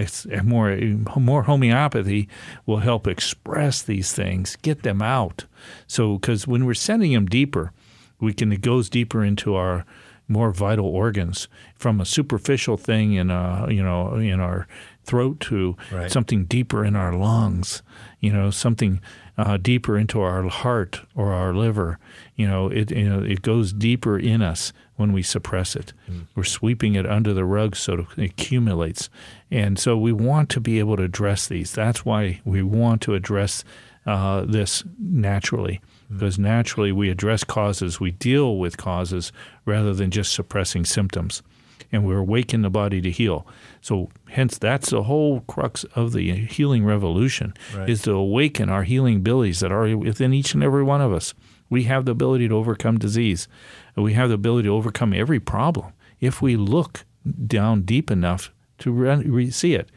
more more homeopathy will help express these things, get them out. So because when we're sending them deeper, we can it goes deeper into our more vital organs from a superficial thing in uh you know in our throat to Right. something deeper in our lungs, you know something uh, deeper into our heart or our liver. You know it you know it goes deeper in us when we suppress it. We're sweeping it under the rug so it accumulates. And so we want to be able to address these. That's why we want to address uh, this naturally. Mm. Because naturally we address causes, we deal with causes rather than just suppressing symptoms. And we're awaken the body to heal. So, hence, that's the whole crux of the healing revolution Right. is to awaken our healing abilities that are within each and every one of us. We have the ability to overcome disease. And we have the ability to overcome every problem if we look down deep enough to re- re- see it.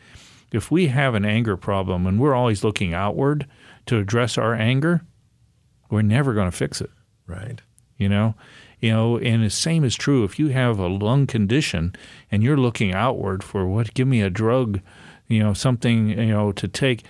If we have an anger problem and we're always looking outward to address our anger, we're never going to fix it Right. you know you know and the same is true if you have a lung condition and you're looking outward for what give me a drug you know something you know to take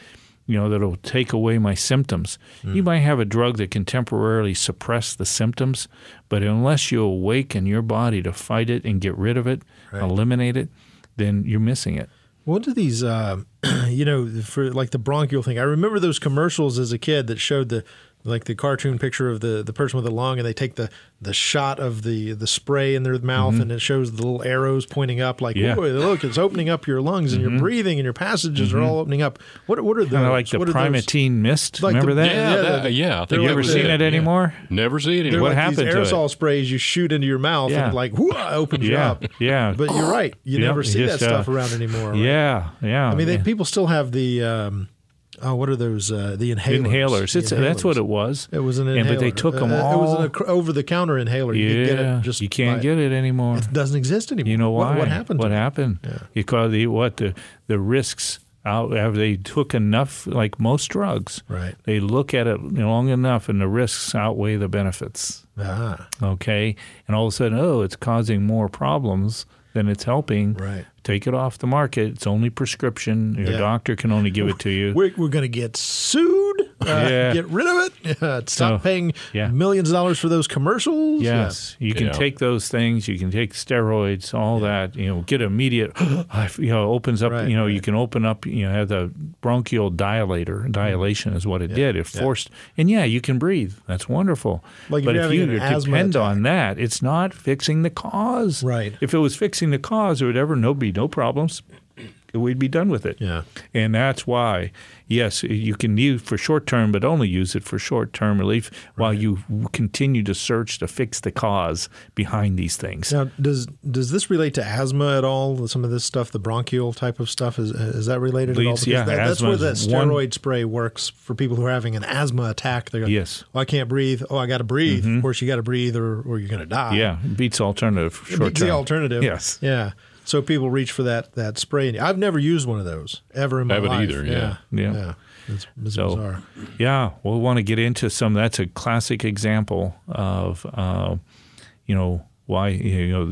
you know that'll take away my symptoms you might have a drug that can temporarily suppress the symptoms but unless you awaken your body to fight it and get rid of it Right. eliminate it then you're missing it What do these, uh, you know, for like the bronchial thing? I remember those commercials as a kid that showed the like the cartoon picture of the the person with the lung, and they take the the shot of the the spray in their mouth, and it shows the little arrows pointing up, like, Mm-hmm. Yeah. Mm-hmm. Look, it's opening up your lungs, and you're breathing, and your passages are all opening up. What what are those? kind of like the What are Primatene Mist Like the- remember that Yeah, Yeah, that, the- yeah. I think you like ever seen it yeah. anymore Never see it They're anymore. What like happened these to it? aerosol sprays you shoot into your mouth, Yeah. and like whoo, opens you yeah up. yeah But you're right. You Yep, never see that uh, stuff around anymore. right? yeah yeah I mean, they, people still have the um, oh, what are those? Uh, the inhalers. inhalers. The It's that's what it was. It was an And- inhaler. but they took Uh, It was all- an over the counter inhaler. You yeah, could get it just you can't get it anymore. It doesn't exist anymore. You know why? What, happened? What happened? Because the what the the risks out. Have they took enough? Like most drugs, Right. they look at it long enough, and the risks outweigh the benefits. Ah, Okay, and all of a sudden, oh, it's causing more problems than it's helping. Right. Take it off the market. It's only prescription. Your Yeah. doctor can only give it to you. We're, we're going to get sued. Uh, Yeah. Get rid of it. Yeah, stop So, paying yeah. millions of dollars for those commercials. Yes, you can Yeah. take those things. You can take steroids, all that. You know, get immediate. you know, opens up. Right, you know, right. you can open up. You know, have the bronchial dilator. Dilation is what it did. It forced, and yeah, you can breathe. That's wonderful. Like but if you an depend attack. on that, it's not fixing the cause. Right. If it was fixing the cause or whatever, no be no problems. We'd be done with it. Yeah. And that's why, yes, you can use for short term, but only use it for short term relief while you continue to search to fix the cause behind these things. Now, does does this relate to asthma at all? Some of this stuff, the bronchial type of stuff, is is that related at all? Because yeah, that, that's where that is one- steroid spray works for people who are having an asthma attack. They go, Yes. oh, I can't breathe. Oh, I got to breathe. Mm-hmm. Of course, you got to breathe, or or you're going to die. Yeah, beats alternative short beats term. the alternative. Yes. Yeah. So people reach for that that spray. I've never used one of those ever in my I Haven't life. either, yeah. Yeah. yeah. It's, it's So, bizarre. yeah, we'll want to get into some. That's a classic example of, uh, you know, why you know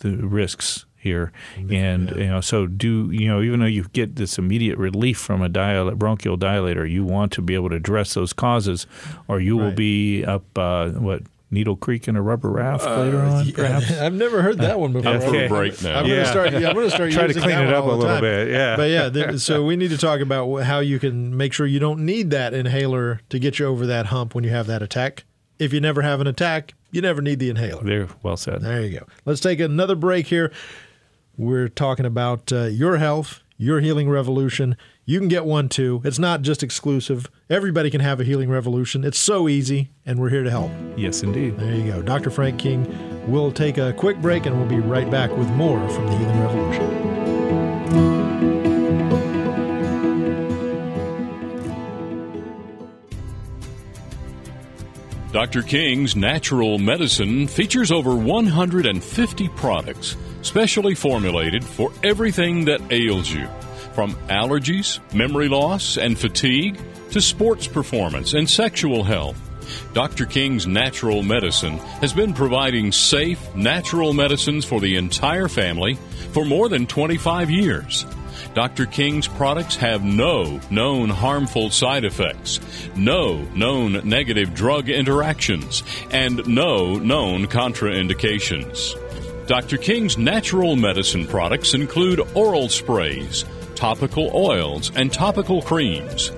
the, the risks here, and you know, so do you know, even though you get this immediate relief from a dial- bronchial dilator, you want to be able to address those causes, or you will be up uh, what Needle Creek in a rubber raft later on, Uh, Yeah, perhaps. I've never heard that one before. Up for Okay. a break now. I'm Yeah. gonna start. Yeah, I'm gonna start Try to clean that it up a little time. bit, yeah. But yeah, there, so we need to talk about how you can make sure you don't need that inhaler to get you over that hump when you have that attack. If you never have an attack, you never need the inhaler. There, well said. There you go. Let's take another break here. We're talking about uh, your health, your healing revolution. You can get one too. It's not just exclusive. Everybody can have a healing revolution. It's so easy, and we're here to help. Yes, indeed. There you go. Dr. Frank King. We'll take a quick break and we'll be right back with more from the Healing Revolution. Dr. King's Natural Medicine features over 150 products specially formulated for everything that ails you, from allergies, memory loss, and fatigue to sports performance and sexual health. Dr. King's Natural Medicine has been providing safe, natural medicines for the entire family for more than 25 years. Dr. King's products have no known harmful side effects, no known negative drug interactions, and no known contraindications. Dr. King's natural medicine products include oral sprays, topical oils, and topical creams.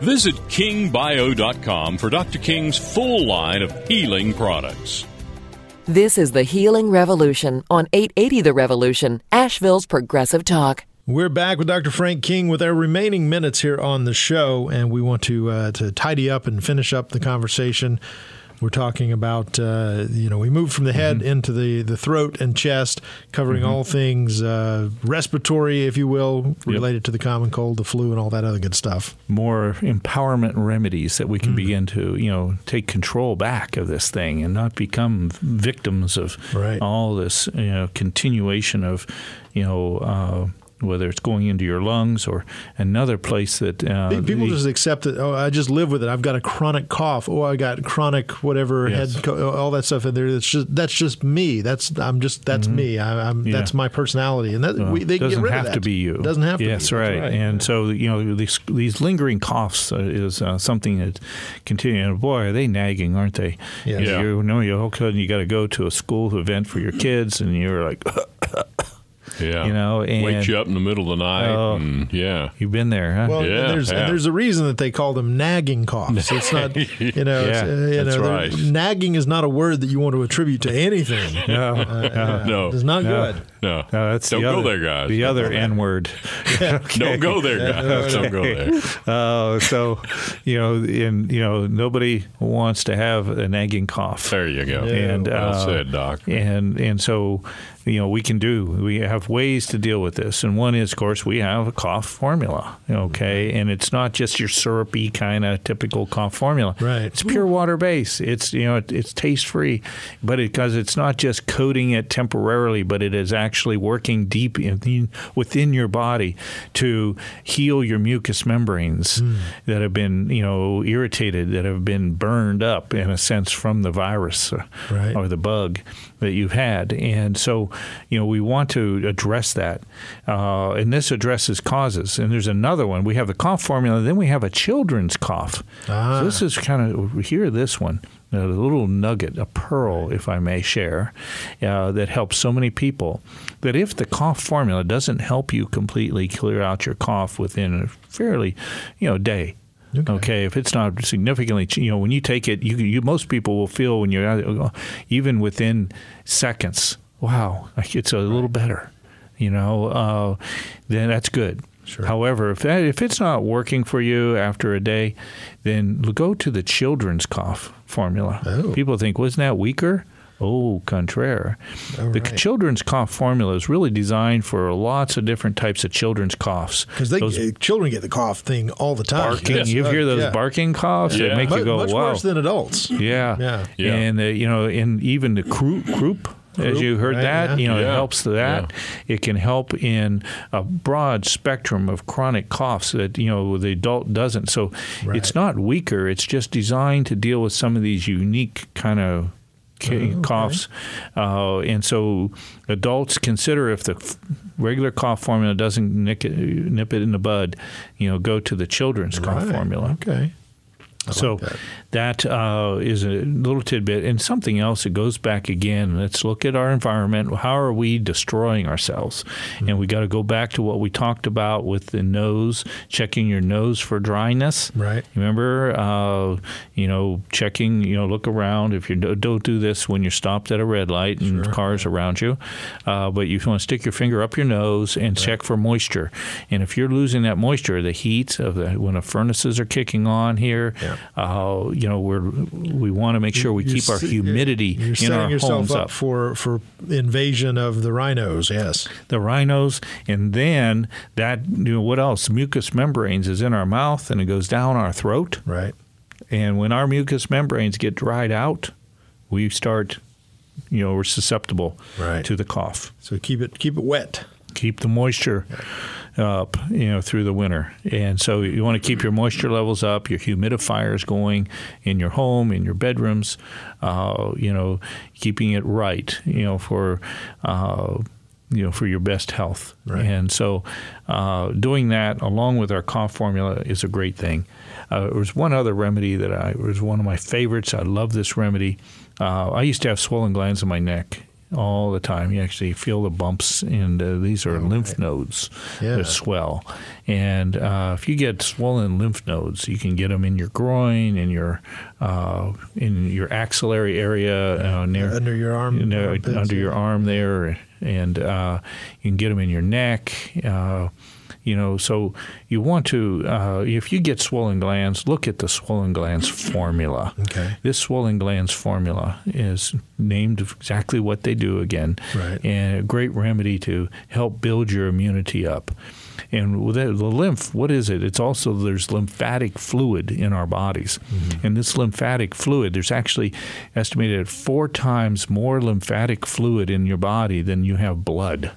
Visit kingbio.com for Dr. King's full line of healing products. This is the Healing Revolution on 880 The Revolution, Asheville's Progressive Talk. We're back with Dr. Frank King with our remaining minutes here on the show, and we want to uh, to tidy up and finish up the conversation. We're talking about uh, you know we move from the head into the the throat and chest, covering all things uh, respiratory, if you will, related to the common cold, the flu, and all that other good stuff. more empowerment remedies that we can begin to, you know, take control back of this thing and not become victims of Right. all this, you know, continuation of, you know, uh, whether it's going into your lungs or another place that uh, People the- just accept it. Oh, I just live with it. I've got a chronic cough. Oh, I got chronic whatever Yes. head, co- all that stuff in there. It's just that's just me. That's I'm just that's me. I, I'm Mm-hmm. Yeah. that's my personality, and that Well, we, they doesn't get rid have of that. to be you. It doesn't have to. yes, be. That's right. And so you know these these lingering coughs uh, is uh, something that continue. And boy, are they nagging, aren't they? Yes. You, Yeah. you know, you all of a sudden you got to go to a school event for your kids, and you're like, Yeah. You know, and- wake you up in the middle of the night. Oh. and, yeah. you've been there, huh? Well, and Yeah, there's yeah. and there's a reason that they call them nagging coughs. It's not, you know, Yeah, uh, you that's know, right. nagging is not a word that you want to attribute to anything. no, Uh, No. it's not No. good. No. no, that's Don't the go other, there, guys. The other N word. Don't go there, guys. Don't go there. Uh, so, you know, and you know, nobody wants to have a nagging cough. There you go. and well uh, said, Doc. And and so, you know, we can do. We have ways to deal with this, and one is, of course, we have a cough formula. Okay, and it's not just your syrupy kind of typical cough formula. Right. It's pure water base. It's you know it, it's taste free, but because it's not just coating it temporarily, but it is actually working deep in within your body to heal your mucous membranes Hmm. that have been you know irritated, that have been burned up in a sense from the virus or, Right. or the bug that you've had, and so you know we want to address that, uh, and this addresses causes. And there's another one. We have the cough formula, then we have a children's cough. Ah. So this is kind of hear this one. A little nugget, a pearl, if I may share, uh, that helps so many people. That if the cough formula doesn't help you completely clear out your cough within a fairly, you know, day, Okay. Okay. if it's not significantly, you know, when you take it, you, you most people will feel when you're even within seconds, wow, like it's a little better, you know, uh, then that's good. Sure. However, if that, if it's not working for you after a day, then go to the children's cough formula. Oh. People think, wasn't that weaker? Oh, contraire. All the right. children's cough formula is really designed for lots of different types of children's coughs. Because Those uh, children get the cough thing all the time. barking. Yes. You hear those Yeah. barking coughs Yeah. that make Mu- you go, much "Wow!" worse than adults. yeah, Yeah. Yeah. and uh, you know, and even the croup, croup as you heard right, that, yeah. you know, it helps to that. It can help in a broad spectrum of chronic coughs that you know the adult doesn't. So Right. it's not weaker. It's just designed to deal with some of these unique kind of ca- coughs. Uh, and so adults consider if the f- regular cough formula doesn't nick it, nip it in the bud, you know, go to the children's cough formula. Okay. So that. that uh, is a little tidbit, and something else that goes back again. Let's look at our environment. How are we destroying ourselves? And we got to go back to what we talked about with the nose, checking your nose for dryness. Right. Remember, uh, you know, checking. You know, look around. If you do- don't do this when you're stopped at a red light and cars around you, uh, but you want to stick your finger up your nose and check for moisture. And if you're losing that moisture, the heat of the when the furnaces are kicking on here, Yeah. Uh, you know, we're we want to make sure we You're keep our humidity You're in our yourself homes up, up. for for invasion of the rhinos. Yes. The rhinos, and then that you know what else? Mucous membranes is in our mouth and it goes down our throat. Right. And when our mucous membranes get dried out, we start, you know, we're susceptible Right. to the cough. So keep it keep it wet. Keep the moisture up, you know, through the winter. And so you want to keep your moisture levels up, your humidifiers going in your home, in your bedrooms, uh, you know, keeping it right, you know, for. Uh, you know, for your best health, Right. and so uh, doing that along with our cough formula is a great thing. Uh, there was one other remedy that I was one of my favorites. I love this remedy. Uh, I used to have swollen glands in my neck all the time. You actually feel the bumps, and uh, these are lymph nodes Yeah. that swell. And uh, if you get swollen lymph nodes, you can get them in your groin, in your uh, in your axillary area, uh, near Under your arm. you know, armpits, under yeah. your arm there, and uh, you can get them in your neck. You know, so you want to, uh, if you get swollen glands, look at the swollen glands formula. Okay. This swollen glands formula is named exactly what they do again, Right. and a great remedy to help build your immunity up. And the lymph, what is it? It's also there's lymphatic fluid in our bodies, and this lymphatic fluid, there's actually estimated at four times more lymphatic fluid in your body than you have blood.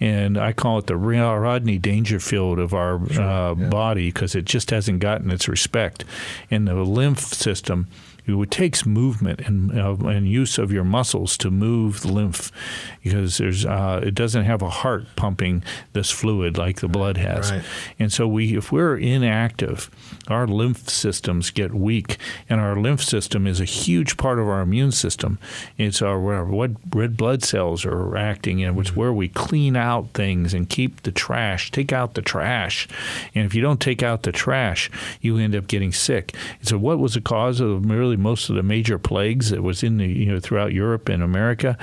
And I call it the Rodney Dangerfield of our uh, body because it just hasn't gotten its respect. And the lymph system, it takes movement and, uh, and use of your muscles to move the lymph because there's uh, it doesn't have a heart pumping this fluid like the blood has. Right. And so we, if we're inactive, our lymph systems get weak, and our lymph system is a huge part of our immune system. It's our where what red blood cells are acting, and it's where we clean out things and keep the trash, take out the trash. And if you don't take out the trash, you end up getting sick. So what was the cause of really most of the major plagues that was in the you know throughout Europe and America?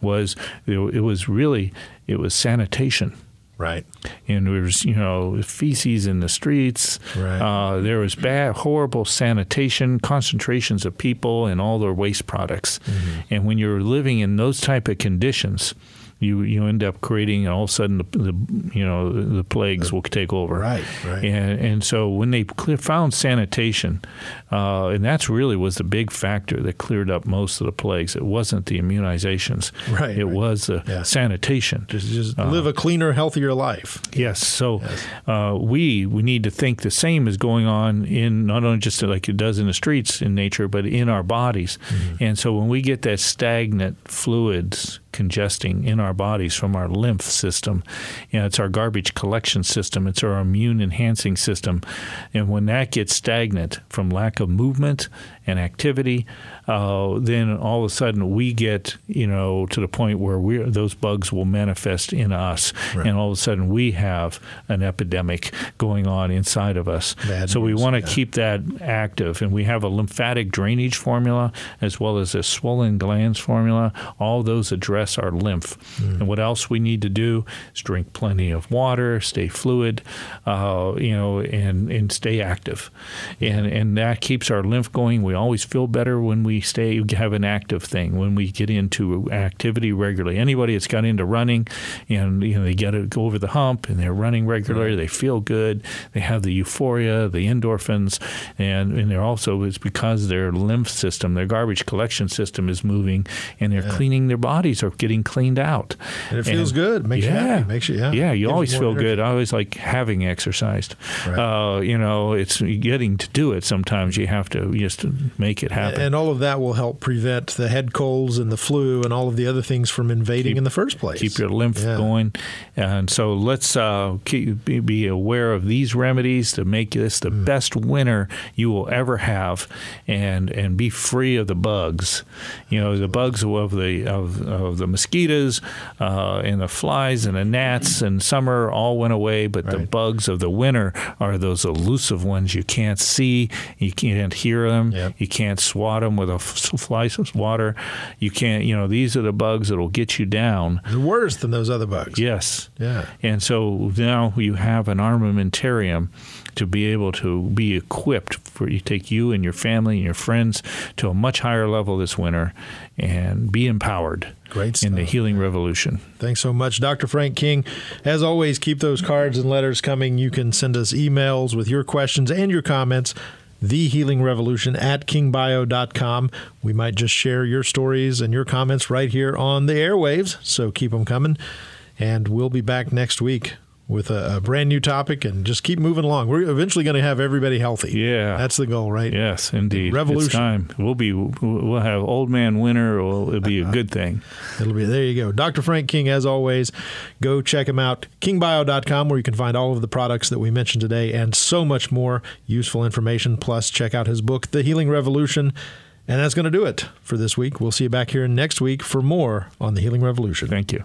Was it was really it was sanitation Right. and there was you know feces in the streets. Right. Uh, there was bad, horrible sanitation, concentrations of people, and all their waste products. Mm-hmm. And when you're living in those type of conditions, you you end up creating, all of a sudden the, the you know the, the plagues will take over. Right, right. And and so when they clear, found sanitation, uh, and that's really was the big factor that cleared up most of the plagues. It wasn't the immunizations. Right, It right. was the Yeah. sanitation. Just, just live a cleaner, healthier life. Yes. So Uh, we we need to think the same is going on in not only just like it does in the streets in nature, but in our bodies. And so when we get that stagnant fluids congesting in our bodies from our lymph system, you know, it's our garbage collection system, it's our immune enhancing system, and when that gets stagnant from lack of movement and activity, uh, then all of a sudden we get you know to the point where we those bugs will manifest in us, Right. and all of a sudden we have an epidemic going on inside of us. Bad so we want to yeah. keep that active, and we have a lymphatic drainage formula as well as a swollen glands formula. All those address our lymph. Mm. And what else we need to do is drink plenty of water, stay fluid, uh, you know, and and stay active, and and that keeps our lymph going. We always feel better when we stay have an active thing when we get into activity regularly. Anybody that's got into running, and you know they get to go over the hump and they're running regularly, they feel good. They have the euphoria, the endorphins, and and they're also it's because their lymph system, their garbage collection system is moving, and they're cleaning their bodies or getting cleaned out. And it feels good. Makes you happy. Makes you- yeah. Yeah, you Gives always feel energy. good. I always like having exercised. Right. Uh, you know, it's getting to do it. Sometimes you have to just make it happen. And all of that will help prevent the head colds and the flu and all of the other things from invading Keep- in the first place. keep your lymph Yeah. going. And so let's uh, keep, be- aware of these remedies to make this the Mm. best winter you will ever have, and and be free of the bugs. You know, the bugs of the of, of the mosquitoes uh, and the flies and the gnats and summer all went away, but the bugs of the winter are those elusive ones you can't see, you can't hear them, Yep. You can't swat them with a fly swatter. You can't, you know, these are the bugs that'll get you down. They're worse than those other bugs. Yes. Yeah. And so now you have an armamentarium to be able to be equipped for you take you and your family and your friends to a much higher level this winter and be empowered Great in the stuff. healing revolution. Thanks so much, Dr. Frank King. As always, keep those cards and letters coming. You can send us emails with your questions and your comments. The Healing Revolution at kingbio.com. We might just share your stories and your comments right here on the airwaves, so keep them coming. And we'll be back next week with a, a brand new topic and just keep moving along. We're eventually going to have everybody healthy. Yeah. That's the goal, right? Yes, indeed. Revolution. It's time. We'll be we'll have old man winter. Or it'll be a good thing. It'll be there you go. Dr. Frank King, as always, go check him out. Kingbio.com, where you can find all of the products that we mentioned today and so much more useful information. Plus, check out his book, The Healing Revolution. And that's going to do it for this week. We'll see you back here next week for more on The Healing Revolution. Thank you.